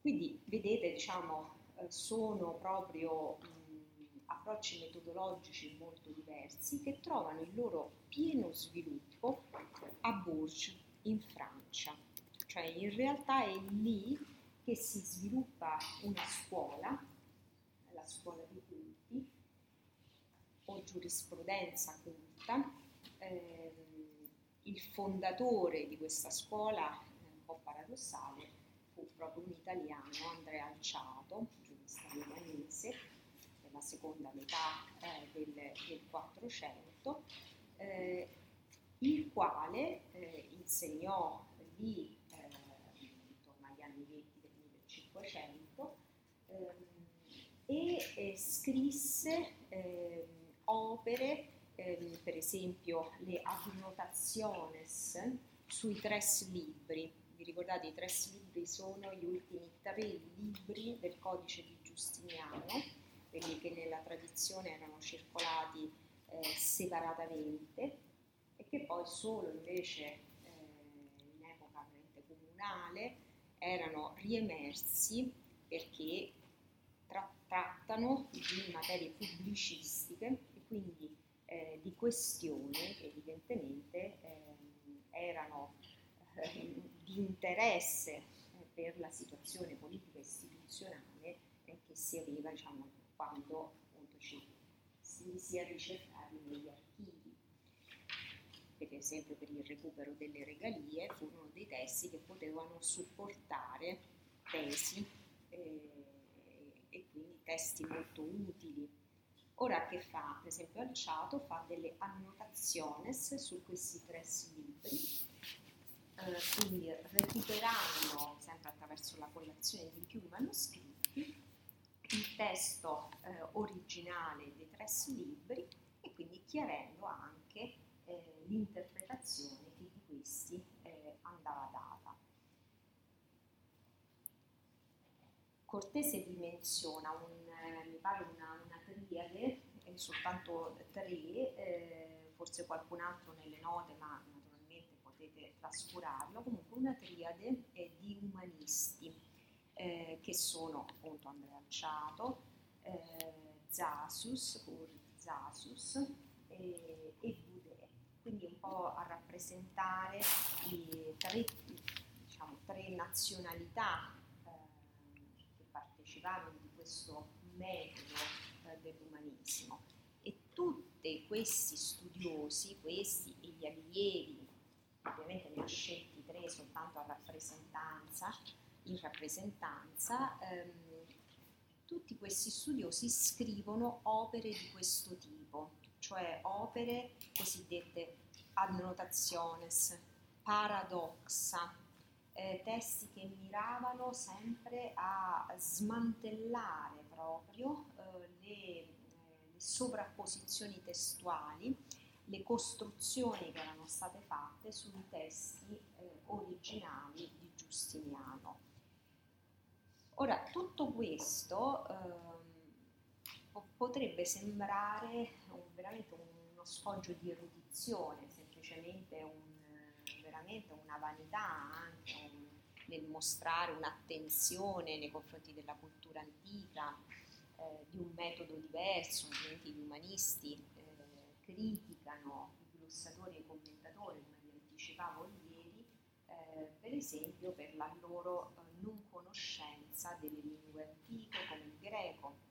quindi vedete, diciamo, eh, sono proprio mh, approcci metodologici molto diversi che trovano il loro pieno sviluppo a Bourges in Francia. Cioè in realtà è lì che si sviluppa una scuola, la scuola di culti o giurisprudenza culta. Eh, il fondatore di questa scuola, un po' paradossale, proprio un italiano, Andrea Alciato, giurista milanese, nella seconda metà eh, del, 400, eh, il quale eh, insegnò lì eh, intorno agli anni 20 del 1500 ehm, e scrisse ehm, opere, ehm, per esempio le Adnotaciones sui tres libri. Vi ricordate i tres libri sono gli ultimi tre libri del codice di Giustiniano, quelli che nella tradizione erano circolati eh, separatamente e che poi solo invece eh, in epoca comunale erano riemersi perché tra- trattano di materie pubblicistiche e quindi eh, di questioni che evidentemente eh, erano di interesse eh, per la situazione politica e istituzionale che si aveva diciamo, quando appunto ci, si, si è ricercati negli archivi. Per esempio per il recupero delle regalie furono dei testi che potevano supportare tesi eh, e quindi testi molto utili. Ora che fa, per esempio Alciato fa delle annotaciones su questi tre libri, eh, quindi recuperando sempre attraverso la collezione di più manoscritti il testo eh, originale dei tre libri e quindi chiarendo anche eh, l'interpretazione che di questi eh, andava data. Cortese vi menziona un, eh, mi pare una, una triade, soltanto tre, eh, forse qualcun altro nelle note, ma naturalmente potete trascurarlo, comunque una triade di umanisti eh, che sono appunto Andrea Acciato, eh, Zasus, Ur Zasus e, e Boudet, quindi un po' a rappresentare i tre, diciamo, tre nazionalità parteciparono di questo metodo eh, dell'umanesimo e tutti questi studiosi, questi e gli allievi, ovviamente ne ha scelti tre soltanto a rappresentanza, in rappresentanza, ehm, tutti questi studiosi scrivono opere di questo tipo, cioè opere cosiddette annotaciones, paradoxa, eh, testi che miravano sempre a smantellare proprio eh, le, eh, le, sovrapposizioni testuali, le costruzioni che erano state fatte sui testi eh, originali di Giustiniano. Ora, tutto questo ehm, potrebbe sembrare un, veramente uno sfoggio di erudizione, semplicemente un veramente una vanità anche nel mostrare un'attenzione nei confronti della cultura antica, eh, di un metodo diverso, ovviamente gli umanisti eh, criticano i glossatori e i commentatori, come vi anticipavo ieri, eh, per esempio per la loro eh, non conoscenza delle lingue antiche come il greco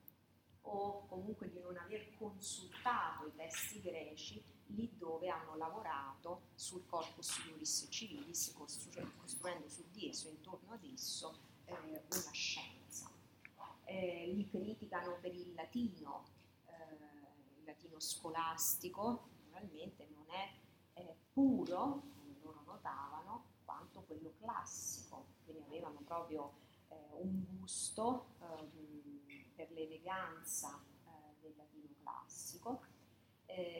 o comunque di non aver consultato i testi greci lì dove hanno lavorato sul corpus juris civilis, costruendo su di esso, intorno ad esso, eh, una scienza. Eh, li criticano per il latino, eh, latino scolastico, naturalmente non è puro, come loro notavano, quanto quello classico, quindi avevano proprio eh, un gusto eh, per l'eleganza eh, del latino classico.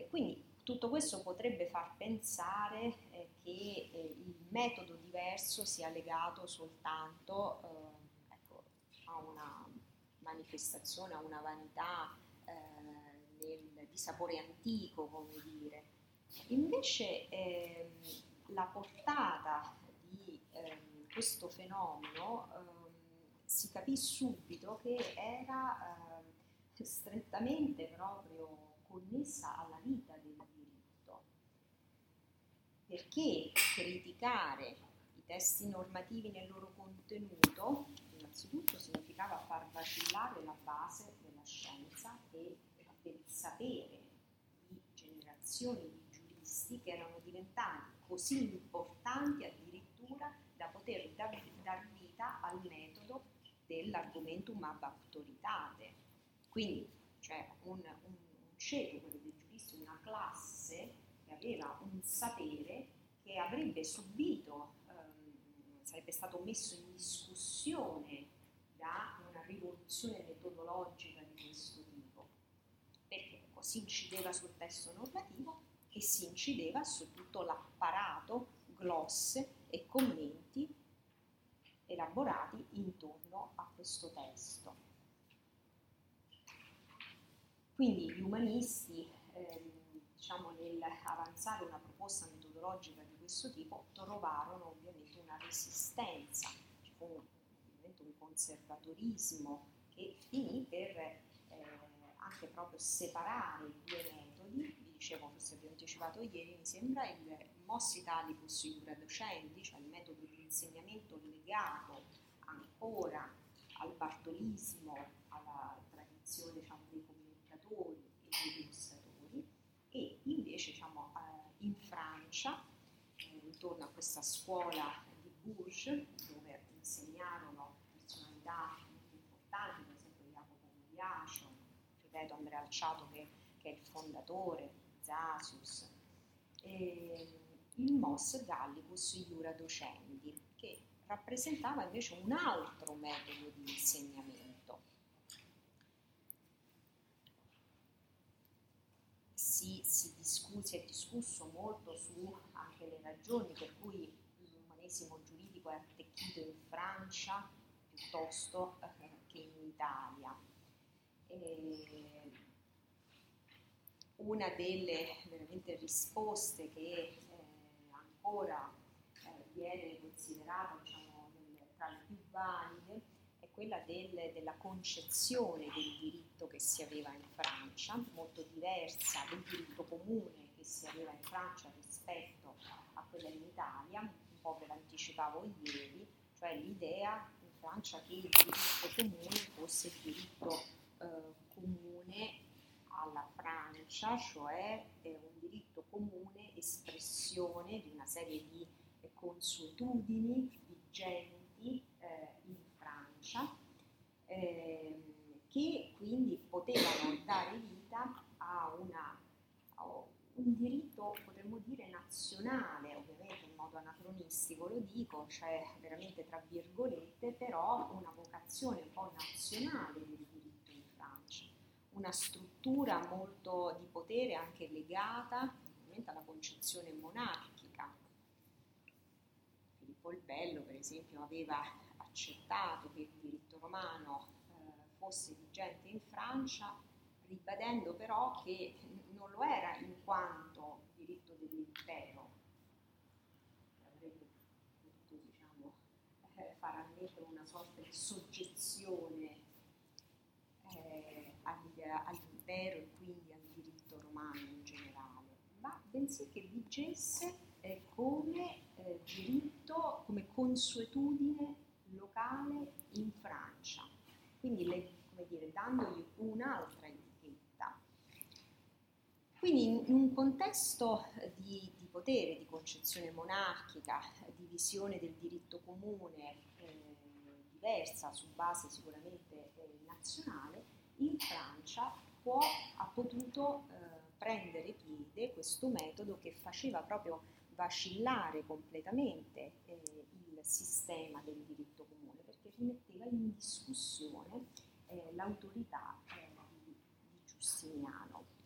quindi tutto questo potrebbe far pensare eh, che eh, il metodo diverso sia legato soltanto eh, ecco, a una manifestazione, a una vanità eh, nel, di sapore antico, come dire. Invece ehm, la portata di ehm, questo fenomeno ehm, si capì subito che era eh, strettamente proprio connessa alla vita del diritto, perché criticare i testi normativi nel loro contenuto innanzitutto significava far vacillare la base della scienza e del sapere di generazioni di giuristi che erano diventati così importanti addirittura da poter dar, dar vita al metodo dell'argumentum ab autoritate. Quindi c'era un, un, un ceto, quello dei giuristi, una classe che aveva un sapere che avrebbe subito, ehm, sarebbe stato messo in discussione da una rivoluzione metodologica di questo tipo, ecco, si incideva sul testo normativo e si incideva su tutto l'apparato, glosse e commenti elaborati intorno a questo testo. Quindi gli umanisti, ehm, diciamo, nell'avanzare una proposta metodologica di questo tipo, trovarono ovviamente una resistenza, ci fu ovviamente un conservatorismo che finì per proprio separare i due metodi, vi dicevo, forse vi ho anticipato ieri, mi sembra il Mos Italicus Iura Docendi, cioè il metodo di insegnamento legato ancora al bartolismo, alla tradizione diciamo, dei commentatori e degli illustratori, e invece diciamo, eh, in Francia, eh, intorno a questa scuola di Bourges, dove insegnarono personalità molto importanti, per esempio Jacopo Gugliascio, ripeto Andrea Alciato che, che, è il fondatore, Zasius, e il Mos Gallicus Iura Docendi, che rappresentava invece un altro metodo di insegnamento. Si, si, discu- si è discusso molto su anche le ragioni per cui l'umanesimo giuridico è attecchito in Francia piuttosto eh, che in Italia. Una delle risposte che ancora eh, viene considerata diciamo, tra le più valide è quella del, della concezione del diritto che si aveva in Francia, molto diversa del diritto comune che si aveva in Francia rispetto a quella in Italia, un po' ve l'anticipavo ieri, cioè l'idea in Francia che il diritto comune fosse il diritto eh, comune alla Francia, cioè eh, un diritto comune espressione di una serie di eh, consuetudini vigenti eh, in Francia, ehm, che quindi potevano dare vita a, una, a un diritto, potremmo dire, nazionale, ovviamente in modo anacronistico lo dico, cioè veramente tra virgolette, però una vocazione un po' nazionale del diritto in Francia una struttura molto di potere anche legata alla concezione monarchica. Filippo il Bello, per esempio, aveva accettato che il diritto romano eh, fosse vigente in Francia, ribadendo però che non lo era in quanto diritto dell'impero, avrebbe potuto diciamo, eh, far ammettere una sorta di soggezione eh, all'impero e quindi al diritto romano in generale, ma bensì che vigesse eh, come eh, diritto, come consuetudine locale in Francia, quindi le, come dire, dandogli un'altra etichetta. Quindi in, un contesto di, di, potere, di concezione monarchica, di visione del diritto comune eh, diversa su base sicuramente eh, nazionale, in Francia può, ha potuto eh, prendere piede questo metodo che faceva proprio vacillare completamente eh, il sistema del diritto comune, perché rimetteva in discussione eh, l'autorità eh, di, di Giustiniano.